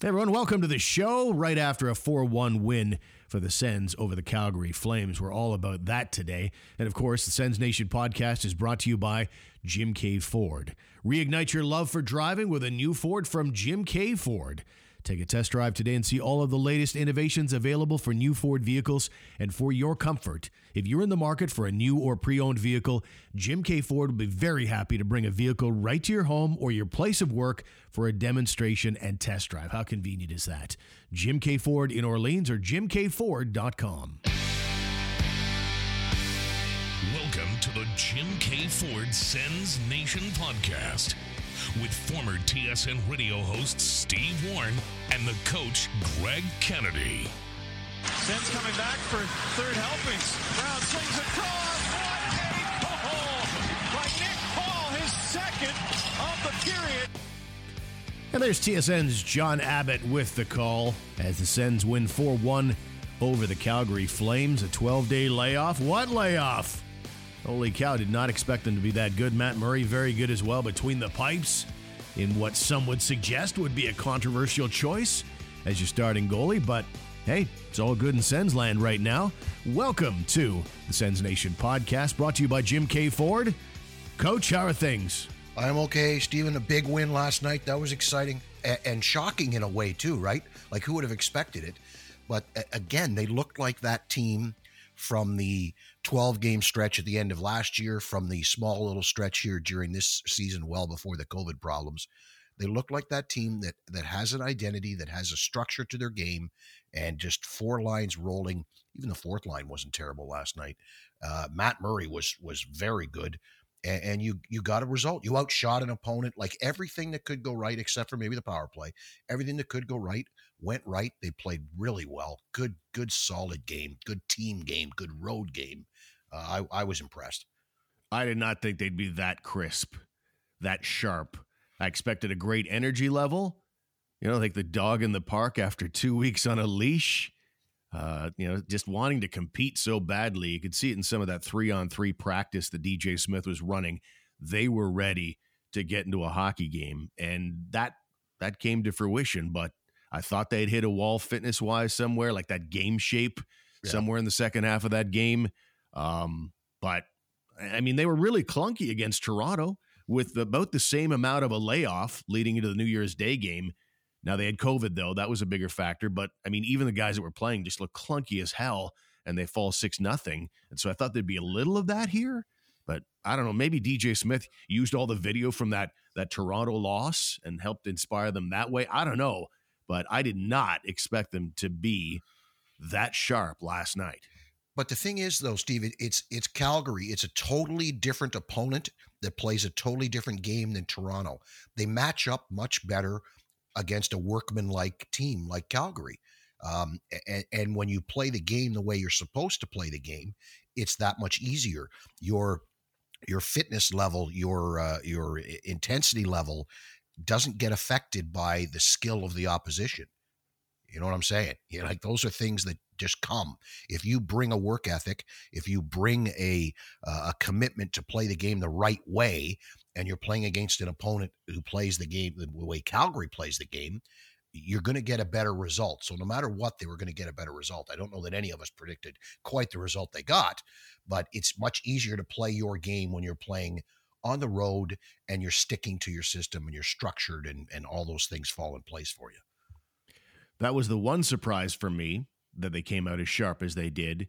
Hey everyone, welcome to the show. Right after a 4 1 win for the Sens over the Calgary Flames. We're all about that today. And of course, the Sens Nation podcast is brought to you by Jim K. Ford. Reignite your love for driving with a new Ford from Jim K. Ford. Take a test drive today and see all of the latest innovations available for new Ford vehicles and for your comfort. If you're in the market for a new or pre owned vehicle, Jim K. Ford will be very happy to bring a vehicle right to your home or your place of work for a demonstration and test drive. How convenient is that? Jim K. Ford in Orleans or jimkford.com. Welcome to the Jim K. Ford Sens Nation podcast with former TSN radio host Steve Warren and the coach Greg Kennedy. Sens coming back for third helpings. Brown swings across. What a goal by Nick Paul, his second of the period. And there's TSN's John Abbott with the call as the Sens win 4 1 over the Calgary Flames. A 12 day layoff. What layoff? Holy cow, did not expect them to be that good. Matt Murray, very good as well between the pipes in what some would suggest would be a controversial choice as your starting goalie. But hey, it's all good in Sens land right now. Welcome to the Sens Nation podcast brought to you by Jim K. Ford. Coach, how are things? I'm okay, Stephen. A big win last night. That was exciting and shocking in a way, too, right? Like, who would have expected it? But again, they looked like that team from the 12 game stretch at the end of last year, from the small little stretch here during this season, well before the COVID problems. They look like that team that that has an identity, that has a structure to their game, and just four lines rolling. Even the fourth line wasn't terrible last night. Uh, Matt Murray was was very good and, and, you you got a result. You outshot an opponent. Like everything that could go right, except for maybe the power play, everything that could go right went right. They played really well. Good, good, solid game. Good team game. Good road game. Uh, I I was impressed. I did not think they'd be that crisp, that sharp. I expected a great energy level. You know, like the dog in the park after two weeks on a leash uh, you know, just wanting to compete so badly. You could see it in some of that three on three practice that DJ Smith was running. They were ready to get into a hockey game, and that that came to fruition. But I thought they'd hit a wall fitness wise somewhere, like that game shape yeah. somewhere in the second half of that game. Um, but I mean, they were really clunky against Toronto with about the same amount of a layoff leading into the New Year's Day game now they had COVID though, that was a bigger factor. But I mean, even the guys that were playing just look clunky as hell, and they fall six nothing. And so I thought there'd be a little of that here, but I don't know. Maybe DJ Smith used all the video from that that Toronto loss and helped inspire them that way. I don't know, but I did not expect them to be that sharp last night. But the thing is, though, Steve, it's it's Calgary. It's a totally different opponent that plays a totally different game than Toronto. They match up much better against a workman-like team like Calgary. Um, and, and, when you play the game the way you're supposed to play the game, it's that much easier. Your your fitness level, your uh, your intensity level, doesn't get affected by the skill of the opposition. You know what I'm saying? Like those are things that just come. If you bring a work ethic, if you bring a uh, a commitment to play the game the right way, and you're playing against an opponent who plays the game the way Calgary plays the game, you're going to get a better result. So no matter what, they were going to get a better result. I don't know that any of us predicted quite the result they got, but it's much easier to play your game when you're playing on the road and you're sticking to your system and you're structured and, and all those things fall in place for you. That was the one surprise for me that they came out as sharp as they did.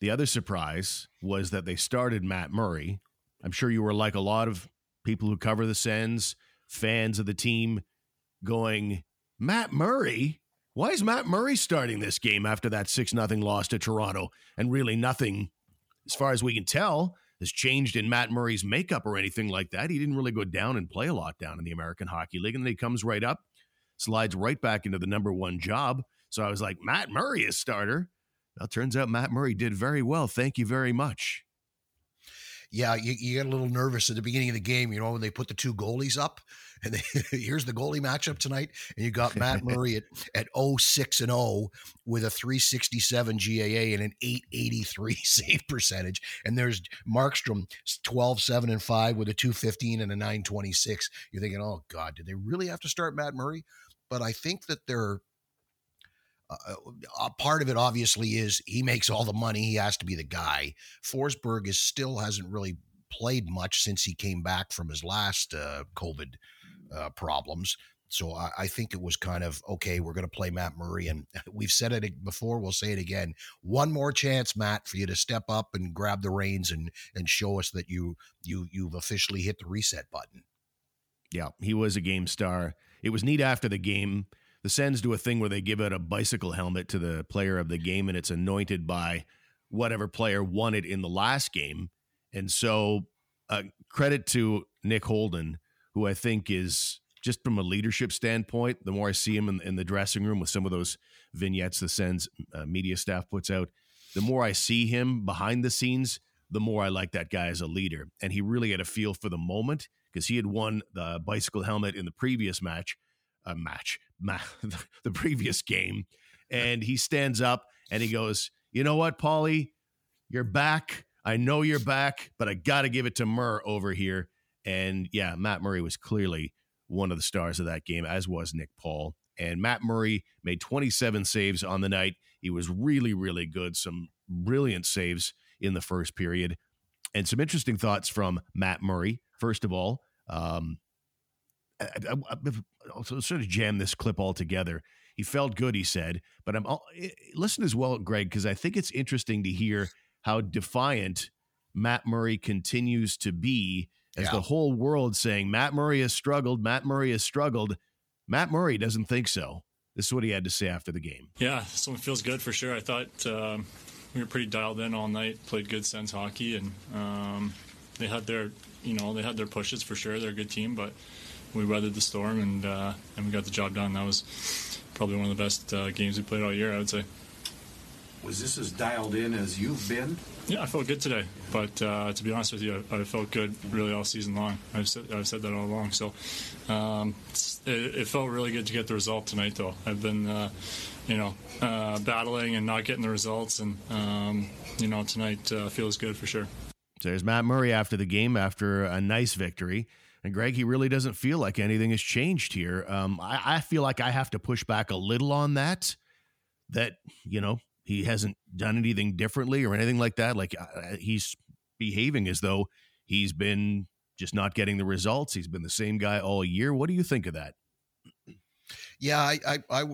The other surprise was that they started Matt Murray. I'm sure you were like a lot of people who cover the Sens, fans of the team, going, Matt Murray? Why is Matt Murray starting this game after that 6 0 loss to Toronto? And really nothing, as far as we can tell, has changed in Matt Murray's makeup or anything like that. He didn't really go down and play a lot down in the American Hockey League. And then he comes right up, slides right back into the number one job. So I was like, Matt Murray is starter. Well, turns out Matt Murray did very well. Thank you very much. Yeah, you, you get a little nervous at the beginning of the game, you know, when they put the two goalies up and they, here's the goalie matchup tonight. And you got Matt Murray at, at 06 and 0 with a 367 GAA and an 883 save percentage. And there's Markstrom 12, 7 and 5 with a 215 and a 926. You're thinking, oh God, did they really have to start Matt Murray? But I think that they're uh, uh, part of it obviously is he makes all the money. He has to be the guy. Forsberg is still hasn't really played much since he came back from his last uh, COVID uh, problems. So I, I, think it was kind of okay. We're going to play Matt Murray, and we've said it before. We'll say it again. One more chance, Matt, for you to step up and grab the reins and and show us that you you you've officially hit the reset button. Yeah, he was a game star. It was neat after the game. The Sens do a thing where they give out a bicycle helmet to the player of the game, and it's anointed by whatever player won it in the last game. And so, uh, credit to Nick Holden, who I think is just from a leadership standpoint. The more I see him in, in the dressing room with some of those vignettes the Sens uh, media staff puts out, the more I see him behind the scenes, the more I like that guy as a leader. And he really had a feel for the moment because he had won the bicycle helmet in the previous match, uh, match, ma- the previous game, and he stands up and he goes, "You know what, Paulie, you're back. I know you're back, but I got to give it to Murr over here." And yeah, Matt Murray was clearly one of the stars of that game, as was Nick Paul. And Matt Murray made 27 saves on the night. He was really, really good. Some brilliant saves in the first period. And some interesting thoughts from Matt Murray. First of all, um, I, I, I, sort of jam this clip all together. He felt good, he said, but I'm all, listen as well, Greg, because I think it's interesting to hear how defiant Matt Murray continues to be as yeah. the whole world saying Matt Murray has struggled, Matt Murray has struggled. Matt Murray doesn't think so. This is what he had to say after the game. Yeah, someone feels good for sure. I thought um, we were pretty dialed in all night, played good Sens hockey, and um, they had their, you know, they had their pushes for sure. They're a good team, but we weathered the storm and uh, and we got the job done. That was probably one of the best uh, games we played all year, I would say. Was this as dialed in as you've been? Yeah, I felt good today. But uh, to be honest with you, I, felt good really all season long. I've said, I've said that all along. So um, it, it, felt really good to get the result tonight, though. I've been, uh, you know, uh, battling and not getting the results, and um, you know, tonight uh, feels good for sure. So there's Matt Murray after the game after a nice victory. And Greg, he really doesn't feel like anything has changed here. Um, I, I feel like I have to push back a little on that. That you know he hasn't done anything differently or anything like that. Like uh, he's behaving as though he's been just not getting the results. He's been the same guy all year. What do you think of that? Yeah, I, I, I,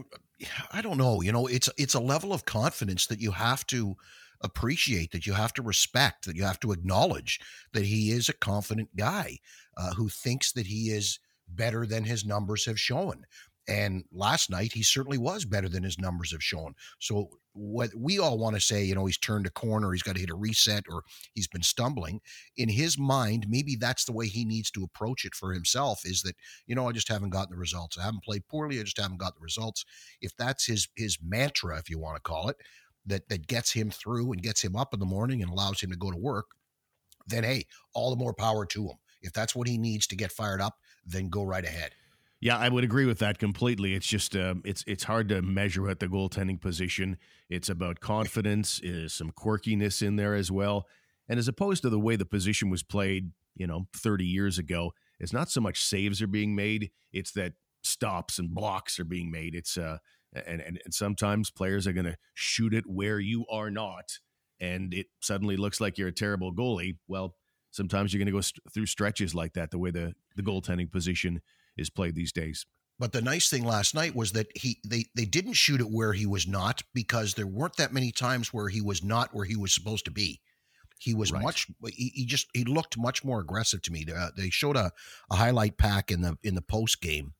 I don't know. You know, it's it's a level of confidence that you have to appreciate, that you have to respect, that you have to acknowledge that he is a confident guy uh, who thinks that he is better than his numbers have shown. And last night, he certainly was better than his numbers have shown. So, what we all want to say, you know, he's turned a corner, he's got to hit a reset, or he's been stumbling. In his mind, maybe that's the way he needs to approach it for himself is that, you know, I just haven't gotten the results. I haven't played poorly. I just haven't got the results. If that's his his mantra, if you want to call it, that that gets him through and gets him up in the morning and allows him to go to work, then hey, all the more power to him. If that's what he needs to get fired up, then go right ahead. Yeah, I would agree with that completely. It's just uh, it's it's hard to measure at the goaltending position. It's about confidence, is some quirkiness in there as well, and as opposed to the way the position was played, you know, 30 years ago, it's not so much saves are being made; it's that stops and blocks are being made. It's uh, and and, and sometimes players are going to shoot it where you are not, and it suddenly looks like you're a terrible goalie. Well, sometimes you're going to go st- through stretches like that. The way the the goaltending position is played these days. But the nice thing last night was that he they they didn't shoot it where he was not because there weren't that many times where he was not where he was supposed to be. He was right. much he, he, just he looked much more aggressive to me. Uh, they showed a, a highlight pack in the in the post game.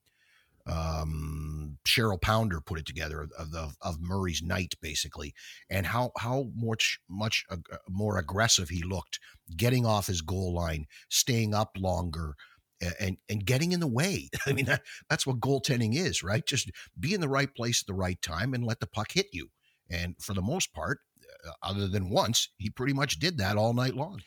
Um, Cheryl Pounder put it together of the of Murray's night basically, and how how much much uh, more aggressive he looked, getting off his goal line, staying up longer and and getting in the way. I mean, that, that's what goaltending is, right? Just be in the right place at the right time and let the puck hit you. And for the most part, uh, other than once, he pretty much did that all night long.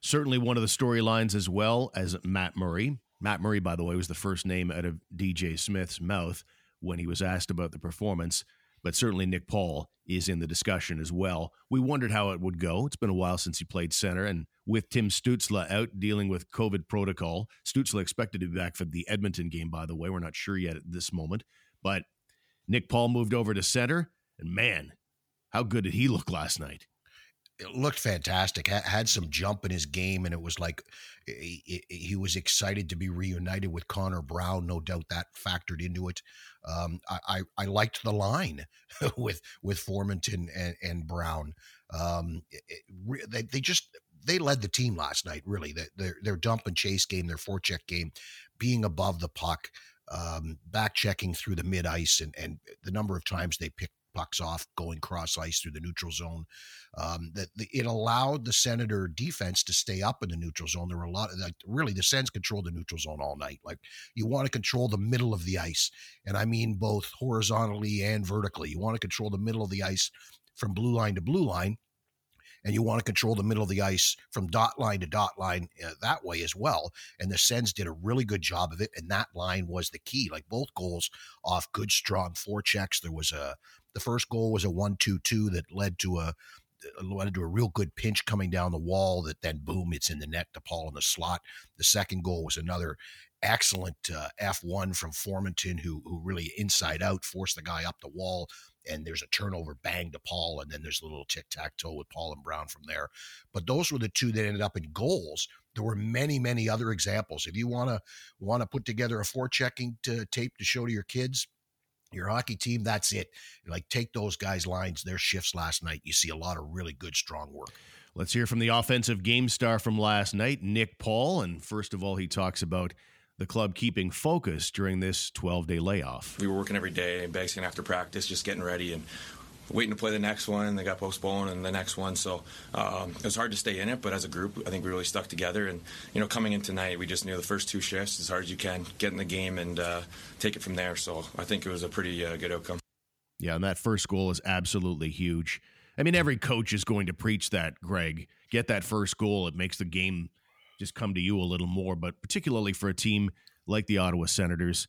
Certainly one of the storylines as well as Matt Murray. Matt Murray, by the way, was the first name out of DJ Smith's mouth when he was asked about the performance but certainly Nick Paul is in the discussion as well. We wondered how it would go. It's been a while since he played center, and with Tim Stützle out dealing with COVID protocol, Stützle expected to be back for the Edmonton game. By the way, we're not sure yet at this moment, But Nick Paul moved over to center, and man, how good did he look last night? It looked fantastic. Had some jump in his game, and it was like he, was excited to be reunited with Connor Brown. No doubt that factored into it. Um, I, I, I liked the line with with Formenton and, and Brown. Um, it, they, they just they led the team last night. Really, their their dump and chase game, their forecheck game, being above the puck, um, back checking through the mid ice, and and the number of times they picked pucks off going cross ice through the neutral zone. Um, that it allowed the Senator defense to stay up in the neutral zone. There were a lot of like really the Sens controlled the neutral zone all night. Like you want to control the middle of the ice, and I mean both horizontally and vertically. You want to control the middle of the ice from blue line to blue line and you want to control the middle of the ice from dot line to dot line uh, that way as well. And the Sens did a really good job of it, and that line was the key. Like both goals off good, strong forechecks. There was a the first goal was a one-two-two that led to a led to a real good pinch coming down the wall that then boom, it's in the net to Paul in the slot. The second goal was another excellent uh, F1 from Formenton who who really inside out forced the guy up the wall and there's a turnover bang to Paul, and then there's a little tic tac toe with Paul and Brown from there. But those were the two that ended up in goals. There were many, many other examples. If you want to want to put together a forechecking to, tape to show to your kids, your hockey team, that's it. Like take those guys' lines, their shifts last night. You see a lot of really good, strong work. Let's hear from the offensive game star from last night, Nick Paul. And first of all, he talks about the club keeping focus during this 12 day layoff. We were working every day, basically after practice, just getting ready and waiting to play the next one. They got postponed and the next one, so um, it was hard to stay in it. But as a group, I think we really stuck together. And you know, coming in tonight, we just knew the first two shifts as hard as you can, get in the game and uh, take it from there. So I think it was a pretty uh, good outcome. Yeah, and that first goal is absolutely huge. I mean, every coach is going to preach that, Greg. Get that first goal; it makes the game just come to you a little more. But particularly for a team like the Ottawa Senators,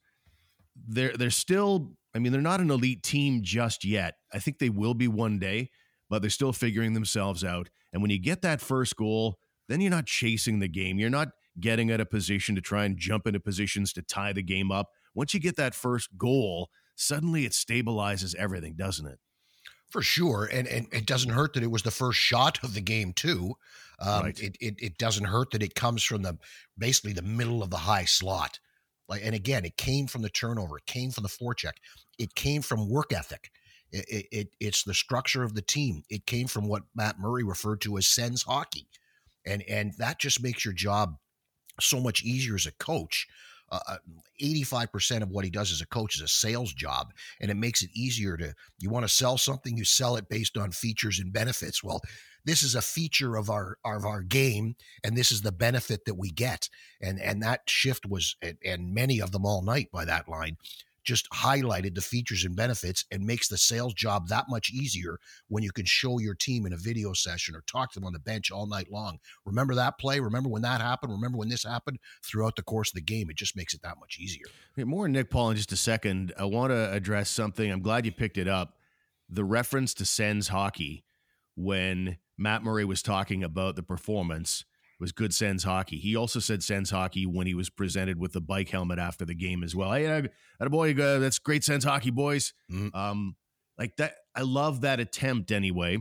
they're they're still. I mean, they're not an elite team just yet. I think they will be one day, but they're still figuring themselves out. And when you get that first goal, then you're not chasing the game. You're not getting at a position to try and jump into positions to tie the game up. Once you get that first goal, suddenly it stabilizes everything, doesn't it? For sure, and and it doesn't hurt that it was the first shot of the game too. Um, right. it, it it doesn't hurt that it comes from the basically the middle of the high slot. Like, and again, it came from the turnover. It came from the forecheck. It came from work ethic. It, it, it, it's the structure of the team. It came from what Matt Murray referred to as Sens hockey, and and that just makes your job so much easier as a coach uh, 85% uh, of what he does as a coach is a sales job and it makes it easier to you want to sell something you sell it based on features and benefits. Well this is a feature of our of our game and this is the benefit that we get. And and that shift was and, and many of them all night by that line just highlighted the features and benefits and makes the sales job that much easier when you can show your team in a video session or talk to them on the bench all night long. Remember that play? Remember when that happened? Remember when this happened? Throughout the course of the game, it just makes it that much easier. More Nick Paul in just a second. I want to address something. I'm glad you picked it up. The reference to Sens hockey when Matt Murray was talking about the performance was good Sens hockey. He also said Sens hockey when he was presented with the bike helmet after the game as well. Hey, a boy, that's great Sens hockey, boys. Mm-hmm. Um, like that, I love that attempt anyway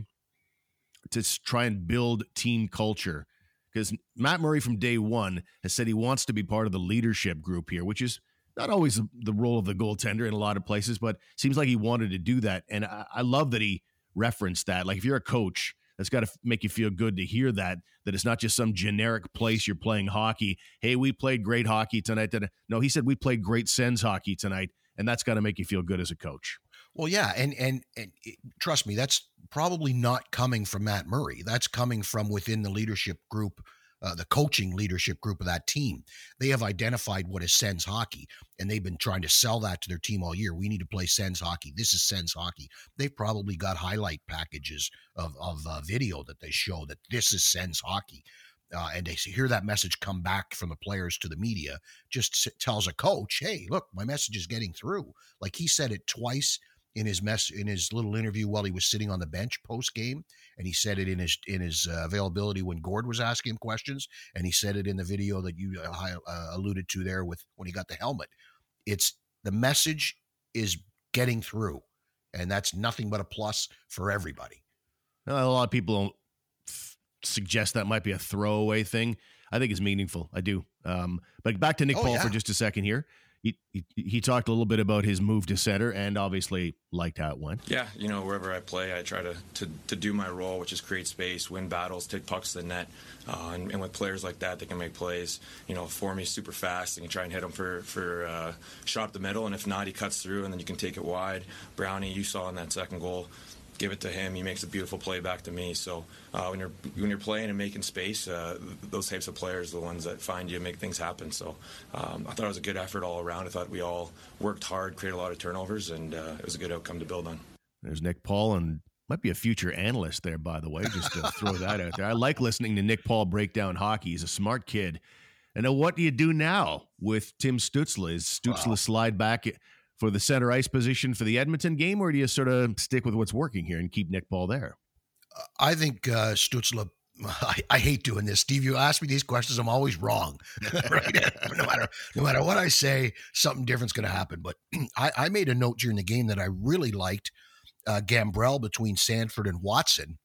to try and build team culture because Matt Murray from day one has said he wants to be part of the leadership group here, which is not always the role of the goaltender in a lot of places, but seems like he wanted to do that. And I, I love that he referenced that. Like if you're a coach that's got to make you feel good to hear that that it's not just some generic place you're playing hockey. Hey, we played great hockey tonight. No, he said we played great Sens hockey tonight, and that's got to make you feel good as a coach. Well, yeah, and and and it, trust me, that's probably not coming from Matt Murray. That's coming from within the leadership group uh, the coaching leadership group of that team. They have identified what is Sens hockey, and they've been trying to sell that to their team all year. We need to play Sens hockey. This is Sens hockey. They've probably got highlight packages of, of uh, video that they show that this is Sens hockey. Uh, and they hear that message come back from the players to the media, just tells a coach, "Hey, look, my message is getting through." Like he said it twice in his mess in his little interview while he was sitting on the bench post game, and he said it in his in his uh, availability when Gord was asking him questions, and he said it in the video that you uh, uh, alluded to there with when he got the helmet. It's the message is getting through, and that's nothing but a plus for everybody. A lot of people suggest that might be a throwaway thing. I think it's meaningful. I do. Um, but back to Nick oh, Paul yeah. for just a second here. He, he, talked a little bit about his move to center and obviously liked how it went. Yeah, you know, wherever I play, I try to, to, to do my role, which is create space, win battles, take pucks to the net. Uh, and, and, with players like that, they can make plays. You know, for me, super fast. They can try and hit him for, for uh, shot up the middle, and if not, he cuts through, and then you can take it wide. Brownie, you saw in that second goal, give it to him. He makes a beautiful play back to me. So uh, when you're when you're playing and making space, uh, those types of players are the ones that find you and make things happen. So um, I thought it was a good effort all around. I thought we all worked hard, created a lot of turnovers, and uh, it was a good outcome to build on. There's Nick Paul and might be a future analyst there, by the way. Just to throw that out there. I like listening to Nick Paul break down hockey. He's a smart kid. And now, what do you do now with Tim Stützle? Is Stützle wow. slide back for the center ice position for the Edmonton game, or do you sort of stick with what's working here and keep Nick Paul there? I think uh, Stützle. I, I, hate doing this, Steve. You ask me these questions, I'm always wrong. no matter no matter what I say, something different's going to happen. But I, I, made a note during the game that I really liked uh, Gambrell between Sanford and Watson,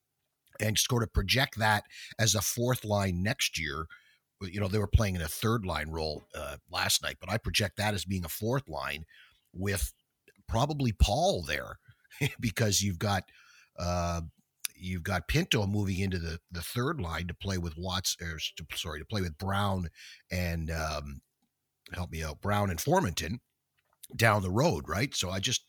and sort of project that as a fourth line next year. You know, they were playing in a third line role uh, last night, but I project that as being a fourth line with probably Paul there because you've got uh, you've got Pinto moving into the the third line to play with Watts or to, sorry to play with Brown and um, help me out Brown and Formenton down the road, right? So I just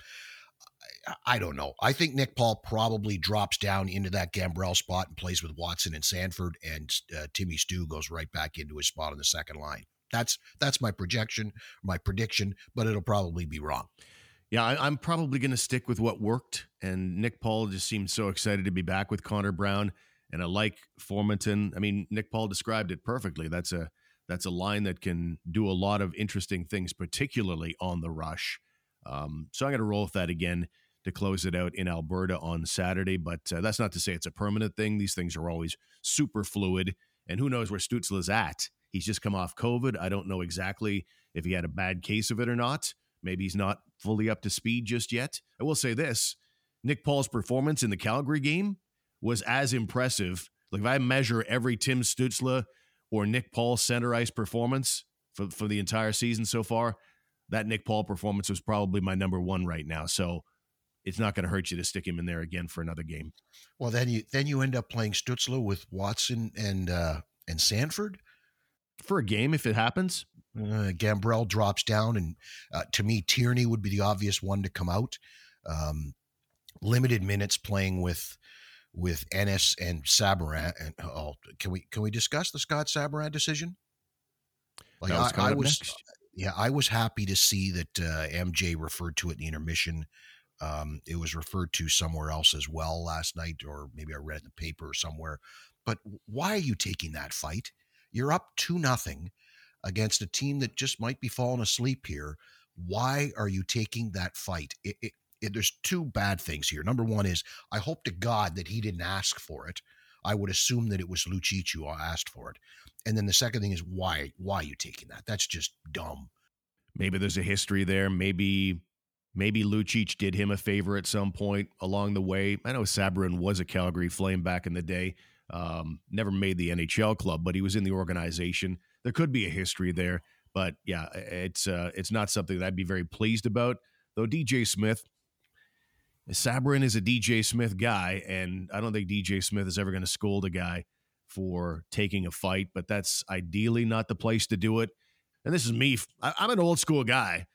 I, I don't know. I think Nick Paul probably drops down into that Gambrell spot and plays with Watson and Sanford, and uh, Timmy Stu goes right back into his spot on the second line. That's that's my projection, my prediction, but it'll probably be wrong. Yeah, I, am probably going to stick with what worked. And Nick Paul just seems so excited to be back with Connor Brown, and I like Formenton. I mean, Nick Paul described it perfectly. That's a that's a line that can do a lot of interesting things, particularly on the rush. Um, so I'm going to roll with that again to close it out in Alberta on Saturday. But uh, that's not to say it's a permanent thing. These things are always super fluid, and who knows where Stützle is at He's just come off COVID. I don't know exactly if he had a bad case of it or not. Maybe he's not fully up to speed just yet. I will say this Nick Paul's performance in the Calgary game was as impressive. Like if I measure every Tim Stützle or Nick Paul center ice performance for, for the entire season so far, that Nick Paul performance was probably my number one right now. So it's not going to hurt you to stick him in there again for another game. Well, then you then you end up playing Stützle with Watson and uh, and Sanford for a game if it happens. Uh, Gambrell drops down, and uh, to me, Tierney would be the obvious one to come out. Um, limited minutes playing with with Ennis and Sabourin. And oh, can we can we discuss the Scott Sabourin decision? Like I, I was, next. yeah, I was happy to see that uh, MJ referred to it in the intermission. Um, it was referred to somewhere else as well last night, or maybe I read it in the paper somewhere. But why are you taking that fight? You're up to nothing against a team that just might be falling asleep here. Why are you taking that fight? It, it, it, there's two bad things here. Number one is I hope to God that he didn't ask for it. I would assume that it was Lucic who asked for it. And then the second thing is why why are you taking that? That's just dumb. Maybe there's a history there. Maybe maybe Lucic did him a favor at some point along the way. I know Sabourin was a Calgary Flame back in the day. Um, never made the NHL club, but he was in the organization. There could be a history there, but yeah, it's uh, it's not something that I'd be very pleased about. Though DJ Smith, Sabourin is a DJ Smith guy, and I don't think DJ Smith is ever going to scold a guy for taking a fight. But that's ideally not the place to do it. And this is me. I, am an old school guy.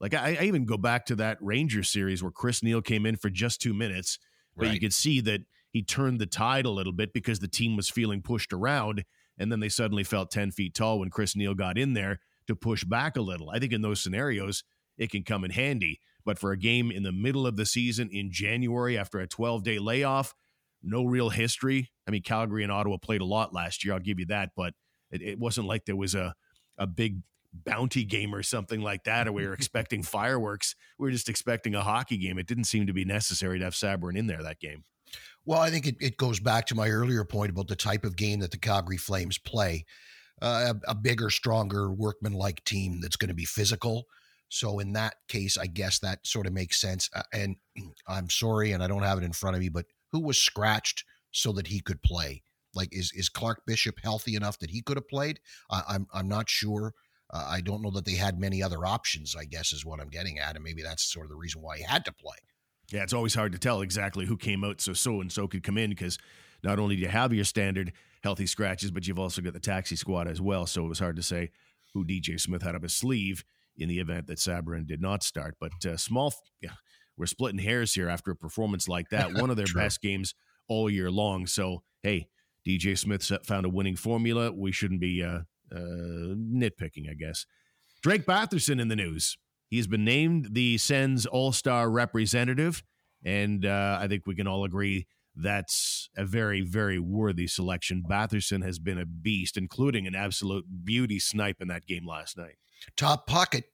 Like I, I even go back to that Ranger series where Chris Neil came in for just two minutes, but right. you could see that he turned the tide a little bit because the team was feeling pushed around. And then they suddenly felt 10 feet tall when Chris Neil got in there to push back a little. I think in those scenarios, it can come in handy. But for a game in the middle of the season in January after a 12 day layoff, no real history. I mean, Calgary and Ottawa played a lot last year, I'll give you that, but it, it wasn't like there was a, a big bounty game or something like that, or we were expecting fireworks. We were just expecting a hockey game. It didn't seem to be necessary to have Sabourin in there that game. Well, I think it, it goes back to my earlier point about the type of game that the Calgary Flames play. Uh, a, a, bigger, stronger, workman-like team that's going to be physical. So in that case, I guess that sort of makes sense. Uh, and I'm sorry, and I don't have it in front of me, but who was scratched so that he could play? Like, is is Clark Bishop healthy enough that he could have played? I, I'm I'm not sure. Uh, I don't know that they had many other options. I guess is what I'm getting at, and maybe that's sort of the reason why he had to play. Yeah, it's always hard to tell exactly who came out so so and so could come in because not only do you have your standard healthy scratches, but you've also got the taxi squad as well. So it was hard to say who DJ Smith had up his sleeve in the event that Sabourin did not start. But uh, small, yeah, we're splitting hairs here after a performance like that. One of their best games all year long. So hey, DJ Smith found a winning formula. We shouldn't be uh, uh, nitpicking, I guess. Drake Batherson in the news. He has been named the Sens All Star representative, and uh, I think we can all agree that's a very, very worthy selection. Batherson has been a beast, including an absolute beauty snipe in that game last night. Top pocket,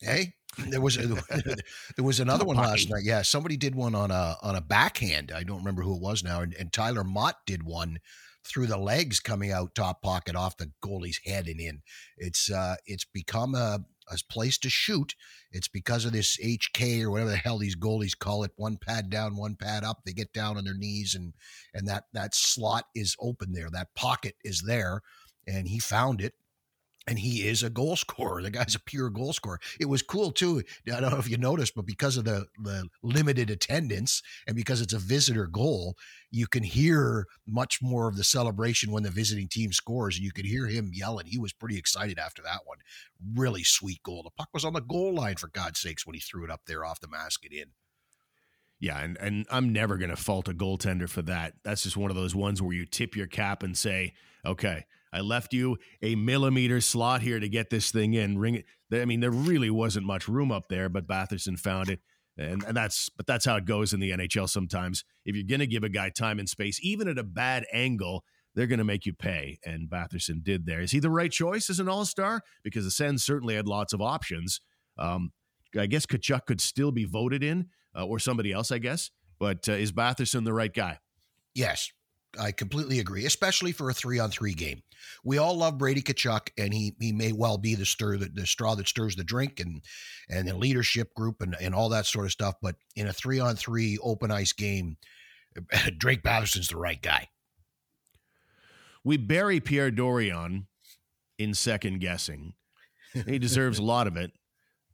hey. There was a, there was another Top one pocket. last night. Yeah, somebody did one on a on a backhand. I don't remember who it was now, and, and Tyler Motte did one through the legs coming out top pocket off the goalie's head and in. It's uh, it's become a, a place to shoot. It's because of this HK or whatever the hell these goalies call it. One pad down, one pad up. They get down on their knees and and that that slot is open there. That pocket is there, and he found it and he is a goal scorer. The guy's a pure goal scorer. It was cool too. I don't know if you noticed, but because of the the limited attendance and because it's a visitor goal, you can hear much more of the celebration when the visiting team scores. And you could hear him yelling. He was pretty excited after that one. Really sweet goal. The puck was on the goal line for God's sakes when he threw it up there off the mask. basket in. Yeah, and, and I'm never going to fault a goaltender for that. That's just one of those ones where you tip your cap and say, okay, I left you a millimeter slot here to get this thing in. Ring it. I mean, there really wasn't much room up there, but Batherson found it. And, and that's but that's how it goes in the NHL sometimes. If you're gonna give a guy time and space, even at a bad angle, they're gonna make you pay. And Batherson did there. Is he the right choice as an all-star? Because the Sens certainly had lots of options. Um, I guess Tkachuk could still be voted in, uh, or somebody else, I guess. But uh, is Batherson the right guy? Yes, I completely agree, especially for a three on three game. We all love Brady Tkachuk, and he he may well be the stir that the straw that stirs the drink and and the leadership group and, and all that sort of stuff. But in a three on three open ice game, Drake Batherson's the right guy. We bury Pierre Dorion in second guessing. He deserves a lot of it,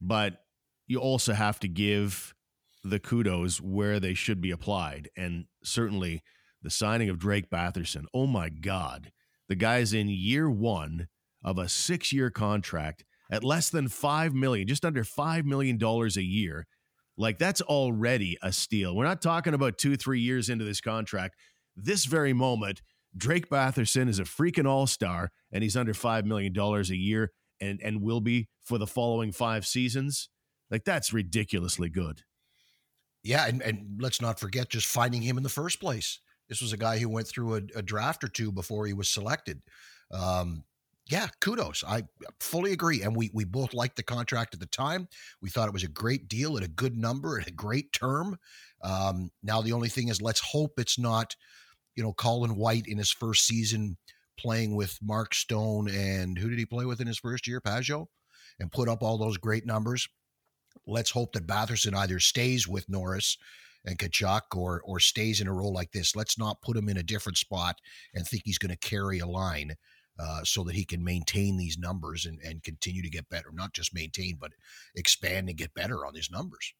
but you also have to give the kudos where they should be applied. And certainly the signing of Drake Batherson. Oh my God. The guy's in year one of a six year contract at less than five million, just under five million dollars a year. Like that's already a steal. We're not talking about two, three years into this contract. This very moment, Drake Batherson is a freaking all-star and he's under five million dollars a year and and will be for the following five seasons. Like that's ridiculously good. Yeah, and, and let's not forget just finding him in the first place. This was a guy who went through a, a draft or two before he was selected. Um, yeah, kudos. I fully agree. And we we both liked the contract at the time. We thought it was a great deal at a good number at a great term. Um, now the only thing is, let's hope it's not, you know, Colin White in his first season playing with Mark Stone and who did he play with in his first year, Pageau, and put up all those great numbers. Let's hope that Batherson either stays with Norris and Tkachuk or or stays in a role like this. Let's not put him in a different spot and think he's going to carry a line uh, so that he can maintain these numbers and, and continue to get better. Not just maintain, but expand and get better on these numbers.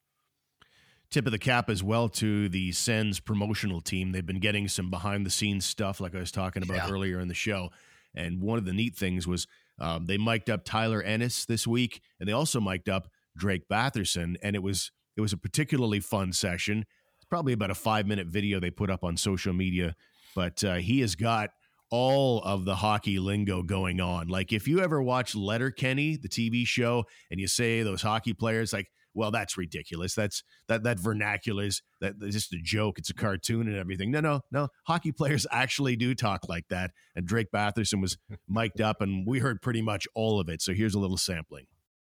Tip of the cap as well to the Sens promotional team. They've been getting some behind the scenes stuff, like I was talking about yeah. earlier in the show. And one of the neat things was um, they mic'd up Tyler Ennis this week, and they also mic'd up Drake Batherson, and it was it was a particularly fun session. It's probably about a five minute video they put up on social media, but uh, he has got all of the hockey lingo going on. Like if you ever watch Letterkenny, the TV show, and you say those hockey players, like, well, that's ridiculous. That's that that vernacular is that that's just a joke. It's a cartoon and everything. No, no, no. Hockey players actually do talk like that. And Drake Batherson was mic'd up, and we heard pretty much all of it. So here's a little sampling.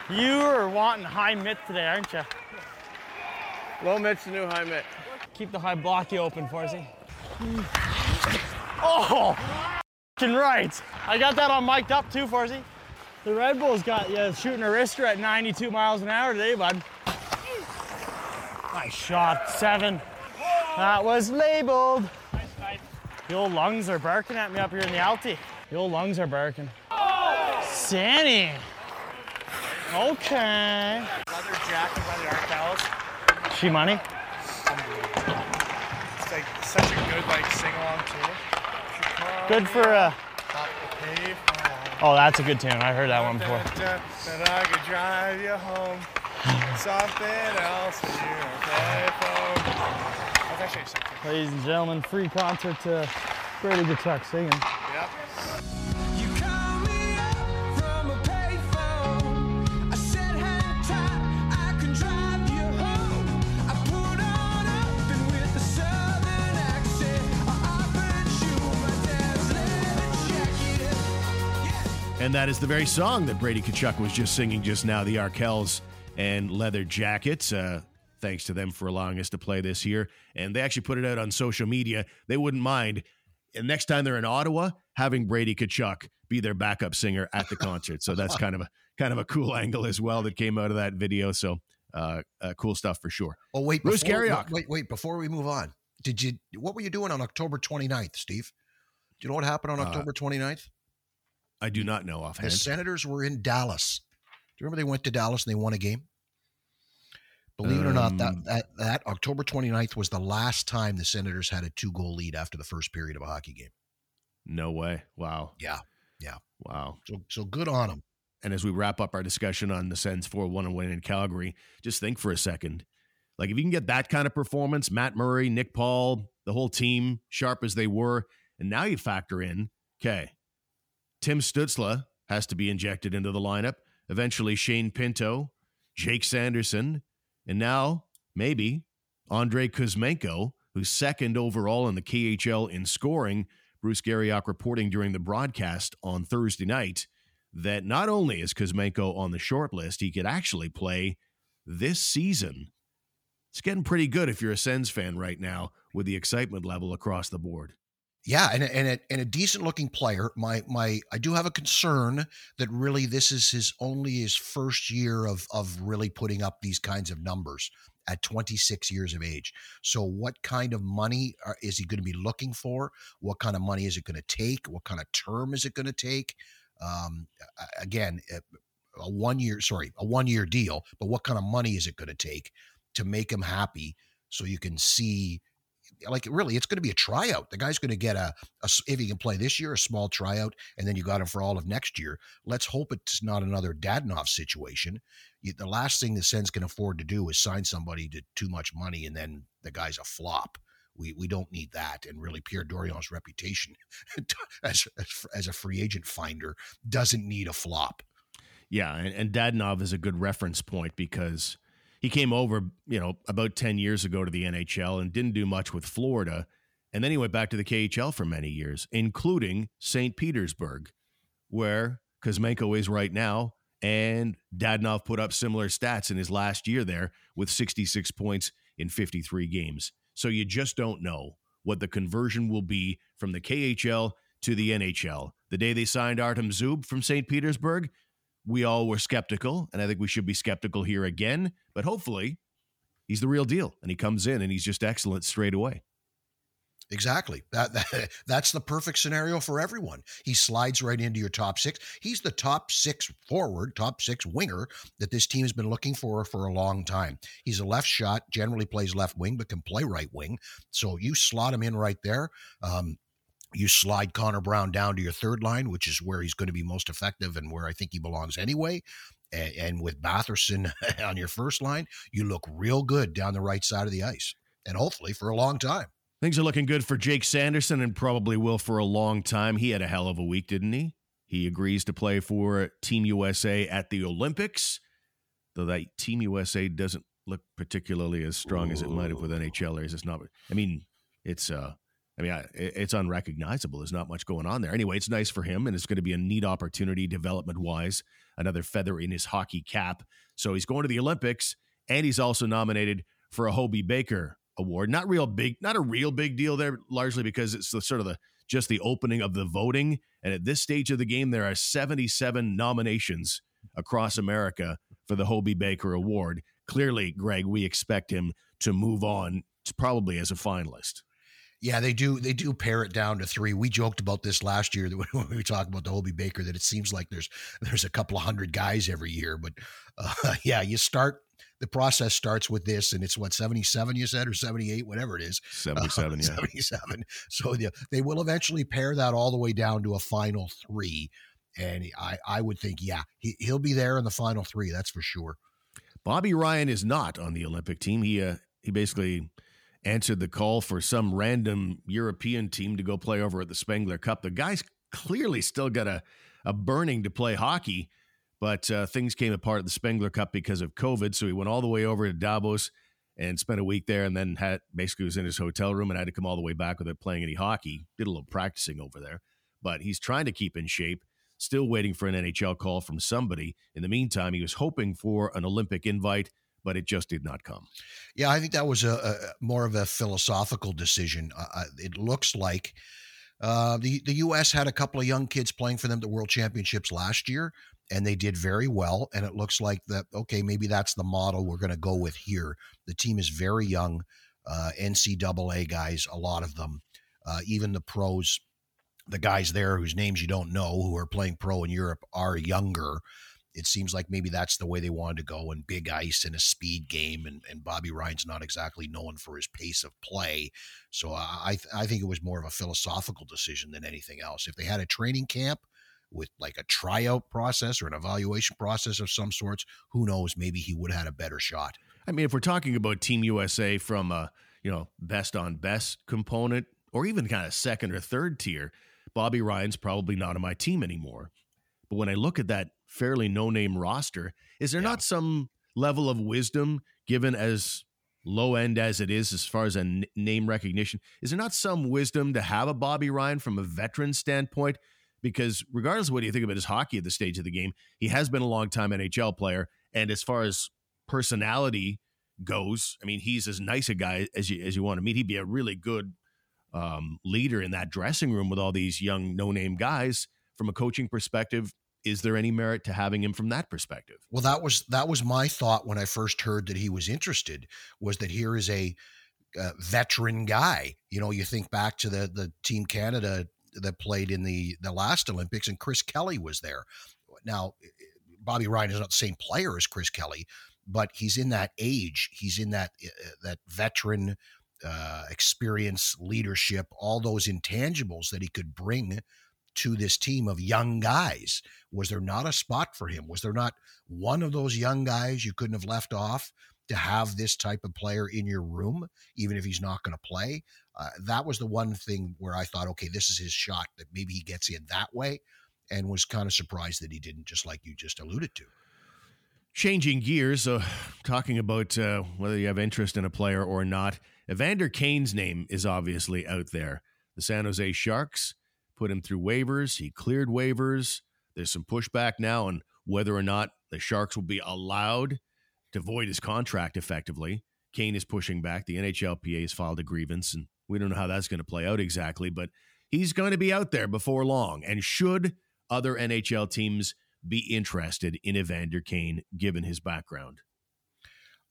You are wanting high mitt today, aren't you? Low mitts the new high mitt. Keep the high blocky open, Farzy. Oh, right. I got that on mic'd up too, Farzy. The Red Bull's got you shooting a wrister at 92 miles an hour today, bud. Nice shot, seven. That was labeled. The old lungs are barking at me up here in the Alti. The old lungs are barking. Sandy. Okay. Leather jacket by the Arkells. She money? It's like such a good like sing along tune. Good for uh pave. Oh, that's a good tune. I heard that one before. That I could drive you home. Something else for you play for. That's actually something. Ladies and gentlemen, free concert to Brady Tkachuk singing. Yep. And that is the very song that Brady Tkachuk was just singing just now, the Arkells and Leather Jackets. Uh, thanks to them for allowing us to play this here. And they actually put it out on social media. They wouldn't mind. And next time they're in Ottawa, having Brady Tkachuk be their backup singer at the concert. So that's kind of a kind of a cool angle as well that came out of that video. So uh, uh cool stuff for sure. Oh wait, Bruce before- Garrioch. Wait, wait, before we move on, did you? What were you doing on October 29th, Steve? Do you know what happened on Uh, October 29th? I do not know offhand. The. Senators were in Dallas. Do you remember they went to Dallas and they won a game? Believe it or not, that, Um, that that October 29th was the last time the Senators had a two goal lead after the first period of a hockey game. No way. Wow. Yeah, yeah. Wow. So so good on them. And as we wrap up our discussion on the Sens 4 1 win in Calgary, just think for a second. Like, if you can get that kind of performance, Matt Murray, Nick Paul, the whole team, sharp as they were, and now you factor in, okay, Tim Stützle has to be injected into the lineup. Eventually, Shane Pinto, Jake Sanderson, and now maybe Andre Kuzmenko, who's second overall in the KHL in scoring. Bruce Garrioch reporting during the broadcast on Thursday night that not only is Kuzmenko on the short list, he could actually play this season. It's getting pretty good if you're a Sens fan right now with the excitement level across the board. Yeah, and and a, and a decent looking player. My my I do have a concern that really this is his only his first year of of really putting up these kinds of numbers at 26 years of age. So what kind of money are, is he going to be looking for? What kind of money is it going to take? What kind of term is it going to take? Um, again, a one year sorry, a one year deal, but what kind of money is it going to take to make him happy so you can see like really it's going to be a tryout. The guy's going to get a if he can play this year a small tryout and then you got him for all of next year. Let's hope it's not another Dadonov situation. You- the last thing the Sens can afford to do is sign somebody to too much money and then the guy's a flop. We, we don't need that and really Pierre Dorion's reputation as, as as a free agent finder doesn't need a flop. Yeah, and, and Dadonov is a good reference point because he came over, you know, about 10 years ago to the NHL and didn't do much with Florida. And then he went back to the KHL for many years, including St. Petersburg, where Kuzmenko is right now. And Dadonov put up similar stats in his last year there with 66 points in 53 games. So you just don't know what the conversion will be from the KHL to the NHL. The day they signed Artem Zub from St. Petersburg, we all were skeptical, and I think we should be skeptical here again. But hopefully, he's the real deal, and he comes in and he's just excellent straight away. Exactly. That, that that's the perfect scenario for everyone. He slides right into your top six. He's the top six forward, top six winger that this team has been looking for for a long time. He's a left shot, generally plays left wing, but can play right wing. So you slot him in right there. Um, you slide Connor Brown down to your third line, which is where he's going to be most effective and where I think he belongs anyway. And, and with Batherson on your first line, you look real good down the right side of the ice, and hopefully for a long time. Things are looking good for Jake Sanderson and probably will for a long time. He had a hell of a week, didn't he? He agrees to play for Team USA at the Olympics, though that Team USA doesn't look particularly as strong as it might have with NHLers. It's not. I mean, it's uh, I mean, I, it's unrecognizable. There's not much going on there. Anyway, it's nice for him, and it's going to be a neat opportunity development wise. Another feather in his hockey cap. So he's going to the Olympics, and he's also nominated for a Hobey Baker Award. Not real big, not a real big deal there, largely because it's the sort of the just the opening of the voting. And at this stage of the game, there are 77 nominations across America for the Hobey Baker Award. Clearly, Greg, we expect him to move on probably as a finalist. Yeah, they do. They do pare it down to three. We joked about this last year when we talked about the Hobey Baker that it seems like there's there's a couple of hundred guys every year. But uh, yeah, you start the process starts with this, and it's what seventy seven you said or seventy eight, whatever it is. Seventy seven, uh, yeah, seventy seven. So yeah, they will eventually pare that all the way down to a final three, and I I would think yeah he he'll be there in the final three. That's for sure. Bobby Ryan is not on the Olympic team. He uh, he basically answered the call for some random European team to go play over at the Spengler Cup. The guy's clearly still got a, a burning to play hockey, but uh, things came apart at the Spengler Cup because of COVID. So he went all the way over to Davos and spent a week there and then had basically was in his hotel room and had to come all the way back without playing any hockey. Did a little practicing over there, but he's trying to keep in shape. Still waiting for an NHL call from somebody. In the meantime, he was hoping for an Olympic invite but it just did not come. Yeah, I think that was a, a more of a philosophical decision. Uh, it looks like uh, the the U.S. had a couple of young kids playing for them at the World Championships last year, and they did very well. And it looks like that. Okay, maybe that's the model we're going to go with here. The team is very young, uh, NCAA guys, a lot of them, uh, even the pros. The guys there whose names you don't know who are playing pro in Europe are younger it seems like maybe that's the way they wanted to go and big ice and a speed game and, and Bobby Ryan's not exactly known for his pace of play. So I I think it was more of a philosophical decision than anything else. If they had a training camp with like a tryout process or an evaluation process of some sorts, who knows, maybe he would have had a better shot. I mean, if we're talking about Team USA from a, you know, best on best component or even kind of second or third tier, Bobby Ryan's probably not on my team anymore. But when I look at that fairly no name roster. Is there yeah. not some level of wisdom given as low end as it is as far as a n- name recognition? Is there not some wisdom to have a Bobby Ryan from a veteran standpoint? Because regardless of what you think about his hockey at the stage of the game, he has been a long time NHL player. And as far as personality goes, I mean, he's as nice a guy as you as you want to meet. He'd be a really good um, leader in that dressing room with all these young no name guys. From a coaching perspective, is there any merit to having him from that perspective? Well, that was that was my thought when I first heard that he was interested. Was that here is a, a veteran guy? You know, you think back to the the Team Canada that played in the the last Olympics, and Chris Kelly was there. Now, Bobby Ryan is not the same player as Chris Kelly, but he's in that age. He's in that uh, that veteran uh, experience, leadership, all those intangibles that he could bring to this team of young guys. Was there not a spot for him? Was there not one of those young guys you couldn't have left off to have this type of player in your room, even if he's not going to play? Uh, that was the one thing where I thought, okay, this is his shot that maybe he gets in that way, and was kind of surprised that he didn't, just like you just alluded to. Changing gears, uh, talking about uh, whether you have interest in a player or not, Evander Kane's name is obviously out there. The San Jose Sharks put him through waivers. He cleared waivers. There's some pushback now on whether or not the Sharks will be allowed to void his contract effectively. Kane is pushing back. The NHLPA has filed a grievance, and we don't know how that's going to play out exactly, but he's going to be out there before long. And should other NHL teams be interested in Evander Kane, given his background?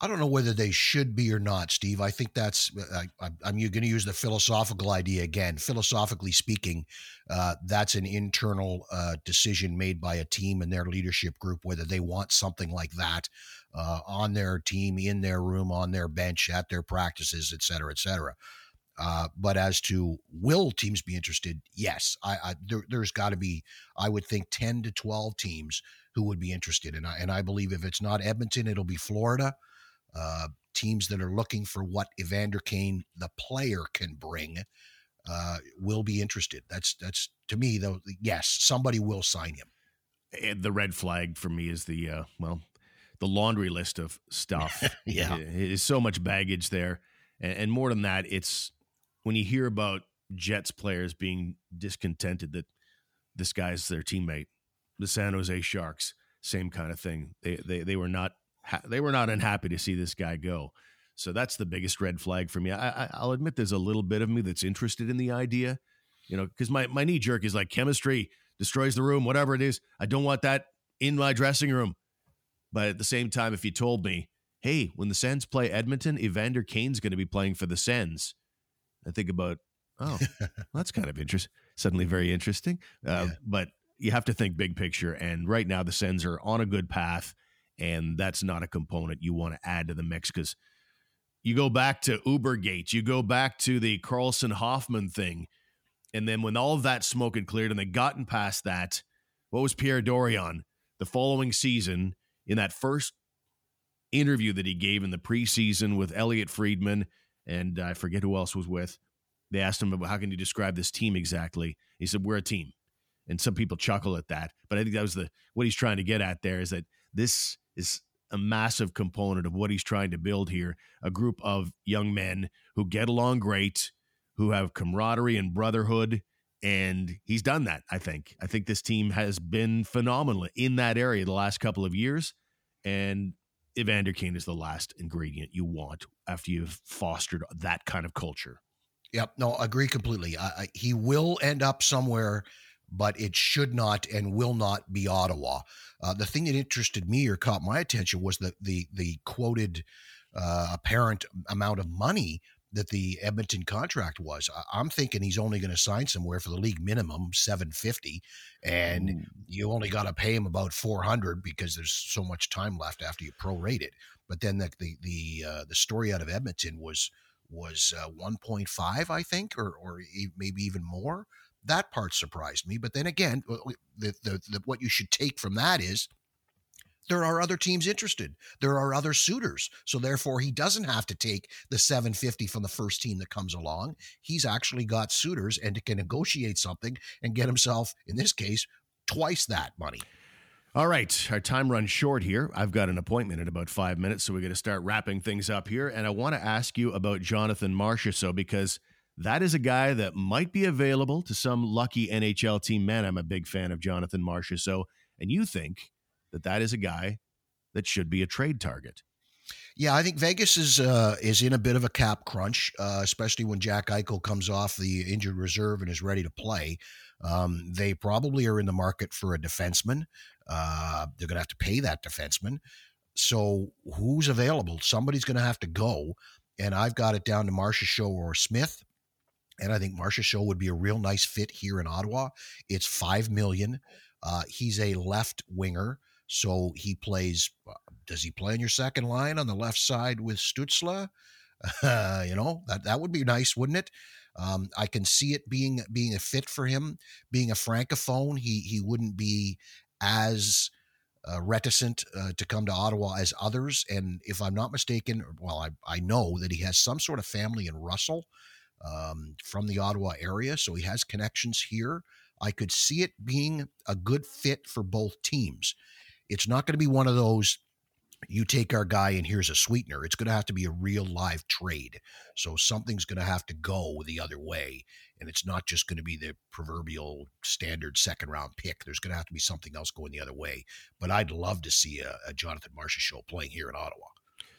I don't know whether they should be or not, Steve. I think that's, I, am going to use the philosophical idea again. Philosophically speaking, uh, that's an internal uh, decision made by a team and their leadership group, whether they want something like that uh, on their team, in their room, on their bench, at their practices, et cetera, et cetera. Uh, but as to will teams be interested? Yes, I, I there, has got to be. I would think ten to twelve teams who would be interested, and I and I believe if it's not Edmonton, it'll be Florida uh, teams that are looking for what Evander Kane, the player, can bring, uh, will be interested. That's that's to me though. Yes, somebody will sign him. And the red flag for me is the uh, well, the laundry list of stuff. yeah, there's so much baggage there, and, and more than that, it's when you hear about Jets players being discontented that this guy's their teammate. The San Jose Sharks, same kind of thing. They they they were not they were not unhappy to see this guy go. So that's the biggest red flag for me. I, will admit there's a little bit of me that's interested in the idea, You know, because my my knee jerk is like chemistry destroys the room, whatever it is. I don't want that in my dressing room. But at the same time, if you told me, hey, when the Sens play Edmonton, Evander Kane's going to be playing for the Sens, I think about, oh, well, that's kind of interesting. Suddenly very interesting. Uh, yeah. But you have to think big picture. And right now, the Sens are on a good path. And that's not a component you want to add to the mix because you go back to Ubergate, you go back to the Karlsson Hoffman thing. And then when all of that smoke had cleared and they'd gotten past that, what was Pierre Dorion the following season in that first interview that he gave in the preseason with Elliotte Friedman and I forget who else was with. They asked him about how can you describe this team exactly. He said we're a team, and some people chuckle at that. But I think that was the what he's trying to get at there is that this is a massive component of what he's trying to build here. A group of young men who get along great, who have camaraderie and brotherhood. And he's done that, I think. I think this team has been phenomenal in that area the last couple of years. And Evander Kane is the last ingredient you want after you've fostered that kind of culture. Yep. No, I agree completely. I, he will end up somewhere, but it should not and will not be Ottawa. Uh, the thing that interested me or caught my attention was the the the quoted uh, apparent amount of money that the Edmonton contract was. I'm thinking he's only going to sign somewhere for the league minimum 750 and Ooh. you only got to pay him about 400 because there's so much time left after you prorate it. But then the the the, uh, the story out of Edmonton was was uh, 1.5 I think or or maybe even more. That part surprised me, but then again, the, the, the what you should take from that is there are other teams interested. There are other suitors. So therefore, he doesn't have to take the 750 from the first team that comes along. He's actually got suitors and can negotiate something and get himself, in this case, twice that money. All right, our time runs short here. I've got an appointment in about five minutes, so we're going to start wrapping things up here. And I want to ask you about Jonathan Marchessault because that is a guy that might be available to some lucky NHL team. Man, I'm a big fan of Jonathan Marchessault. And you think that that is a guy that should be a trade target. Yeah, I think Vegas is uh, is in a bit of a cap crunch, uh, especially when Jack Eichel comes off the injured reserve and is ready to play. Um, they probably are in the market for a defenseman. Uh, they're going to have to pay that defenseman. So who's available? Somebody's going to have to go, and I've got it down to Marchessault or Smith. And I think Marchessault would be a real nice fit here in Ottawa. It's five million. Uh, he's a left winger. So he plays. Uh, does he play in your second line on the left side with Stützle? Uh, you know that that would be nice, wouldn't it? Um, I can see it being being a fit for him. Being a francophone, he he wouldn't be as uh, reticent uh, to come to Ottawa as others. And if I'm not mistaken, well, I I know that he has some sort of family in Russell um, from the Ottawa area, so he has connections here. I could see it being a good fit for both teams. It's not going to be one of those you take our guy and here's a sweetener. It's going to have to be a real live trade. So something's going to have to go the other way. And it's not just going to be the proverbial standard second round pick. There's going to have to be something else going the other way. But I'd love to see a, a Jonathan Marchessault playing here in Ottawa.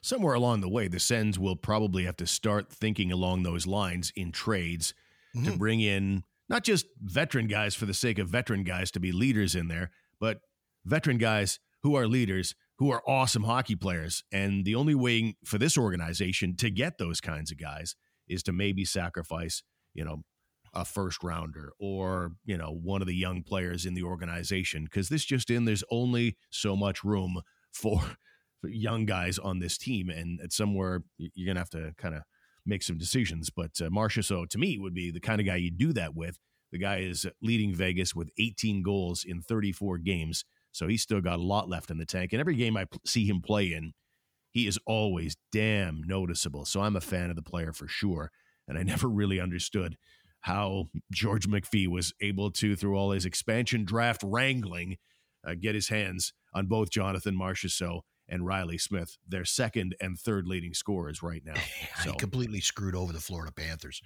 Somewhere along the way, the Sens will probably have to start thinking along those lines in trades mm-hmm. to bring in not just veteran guys for the sake of veteran guys to be leaders in there, but veteran guys who are leaders, who are awesome hockey players. And the only way for this organization to get those kinds of guys is to maybe sacrifice, you know, a first rounder or, you know, one of the young players in the organization. Cause this just in, there's only so much room for, for young guys on this team. And at somewhere you're to have to kind of make some decisions. But uh, to me, would be the kind of guy you do that with. The guy is leading Vegas with 18 goals in 34 games. So he's still got a lot left in the tank. And every game I see him play in, he is always damn noticeable. So I'm a fan of the player for sure. And I never really understood how George McPhee was able to, through all his expansion draft wrangling, uh, get his hands on both Jonathan Marchessault and Reilly Smith, their second and third leading scorers right now. So, he completely screwed over the Florida Panthers.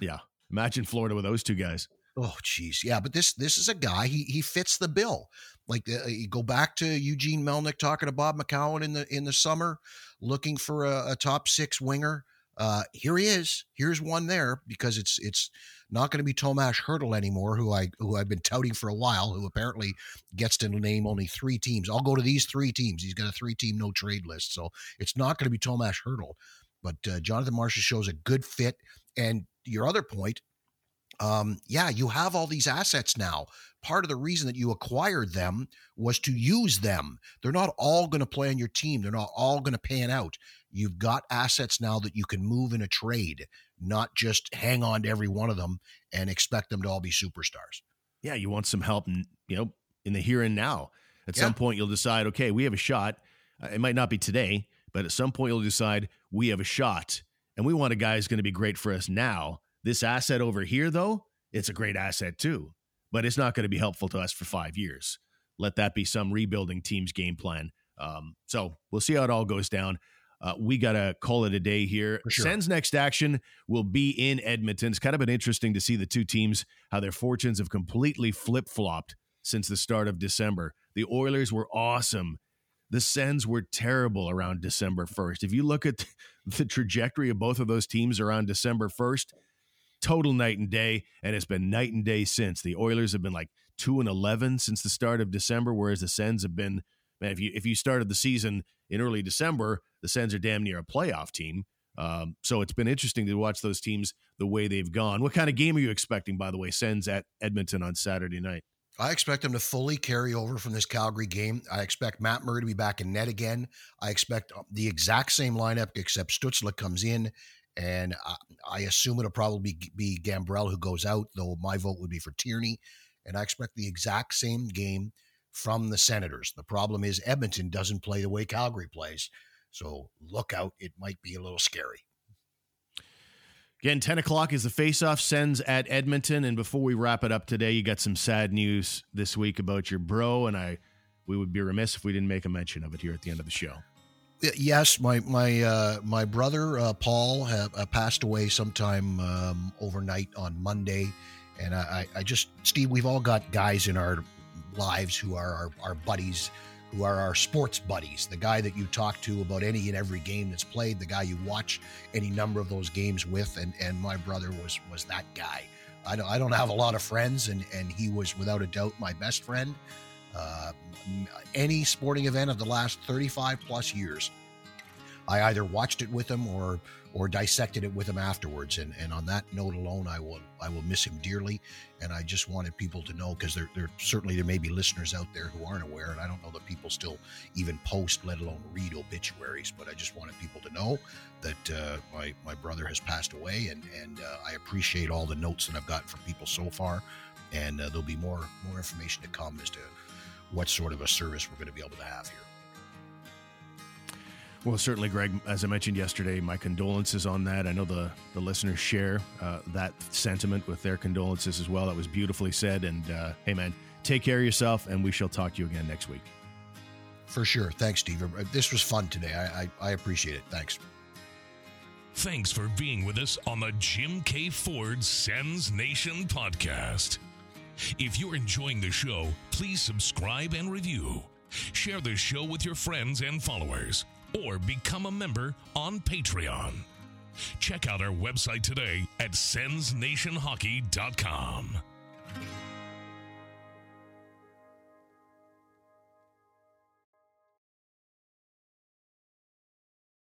Yeah. Imagine Florida with those two guys. Oh, geez, yeah, but this this is a guy. He he fits the bill. Like uh, you go back to Eugene Melnyk talking to Bob McCown in the in the summer, looking for a, a top six winger. Uh, here he is. Here's one there because it's it's not going to be Tomas Hertl anymore, who I who I've been touting for a while, who apparently gets to name only three teams. I'll go to these three teams. He's got a three team no trade list, so it's not going to be Tomas Hertl. But uh, Jonathan Marchessault shows a good fit. And your other point, um, yeah, you have all these assets now. Part of the reason that you acquired them was to use them. They're not all going to play on your team. They're not all going to pan out. You've got assets now that you can move in a trade, not just hang on to every one of them and expect them to all be superstars. Yeah, you want some help, you know, in the here and now. At Yeah. some point, you'll decide, okay, we have a shot. Uh, it might not be today, but at some point, you'll decide we have a shot, and we want a guy who's going to be great for us now. This asset over here, though, it's a great asset too, but it's not going to be helpful to us for five years. Let that be some rebuilding team's game plan. Um, so we'll see how it all goes down. Uh, we got to call it a day here. Sure. Sens next action will be in Edmonton. It's kind of been interesting to see the two teams, how their fortunes have completely flip flopped since the start of December. The Oilers were awesome. The Sens were terrible around December 1st. If you look at the trajectory of both of those teams around December 1st, total night and day, and it's been night and day since. The Oilers have been like 2 and 11 since the start of December whereas the Sens have been man if you if you started the season in early December, the Sens are damn near a playoff team. Um, so it's been interesting to watch those teams the way they've gone. What kind of game are you expecting, by the way? Sens at Edmonton on Saturday night. I expect them to fully carry over from this Calgary game. I expect Matt Murray to be back in net again. I expect uh, the exact same lineup, except Stützle comes in, and I, I assume it'll probably be, be Gambrell who goes out, though my vote would be for Tierney. And I expect the exact same game from the Senators. The problem is Edmonton doesn't play the way Calgary plays. So look out. It might be a little scary. Again, 10 o'clock is the face-off Sens at Edmonton. And before we wrap it up today, you got some sad news this week about your bro, and I we would be remiss if we didn't make a mention of it here at the end of the show. Yes, my my uh, my brother uh, Paul ha uh, passed away sometime um, overnight on Monday, and I, I I just Steve, we've all got guys in our lives who are our, our buddies, who are our sports buddies. The guy that you talk to about any and every game that's played, the guy you watch any number of those games with, and and my brother was was that guy. I don't I don't have a lot of friends, and and he was without a doubt my best friend. Uh, any sporting event of the last 35 plus years I either watched it with him or or dissected it with him afterwards. And and on that note alone, I will I will miss him dearly. And I just wanted people to know because there there certainly there may be listeners out there who aren't aware, and I don't know that people still even post, let alone read obituaries. But I just wanted people to know that uh, my my brother has passed away, and and uh, I appreciate all the notes that I've gotten from people so far. And uh, there'll be more more information to come as to what sort of a service we're going to be able to have here. Well, certainly, Greg, as I mentioned yesterday, my condolences on that. I know the, the listeners share uh, that sentiment with their condolences as well. That was beautifully said. And uh, hey, man, take care of yourself, and we shall talk to you again next week. For sure. Thanks, Steve. Uh, This was fun today. I, I, I appreciate it. Thanks. Thanks for being with us on the Jim Keay Ford Sens Nation podcast. If you're enjoying the show, please subscribe and review. Share the show with your friends and followers, or become a member on Patreon. Check out our website today at sensnationhockey.com.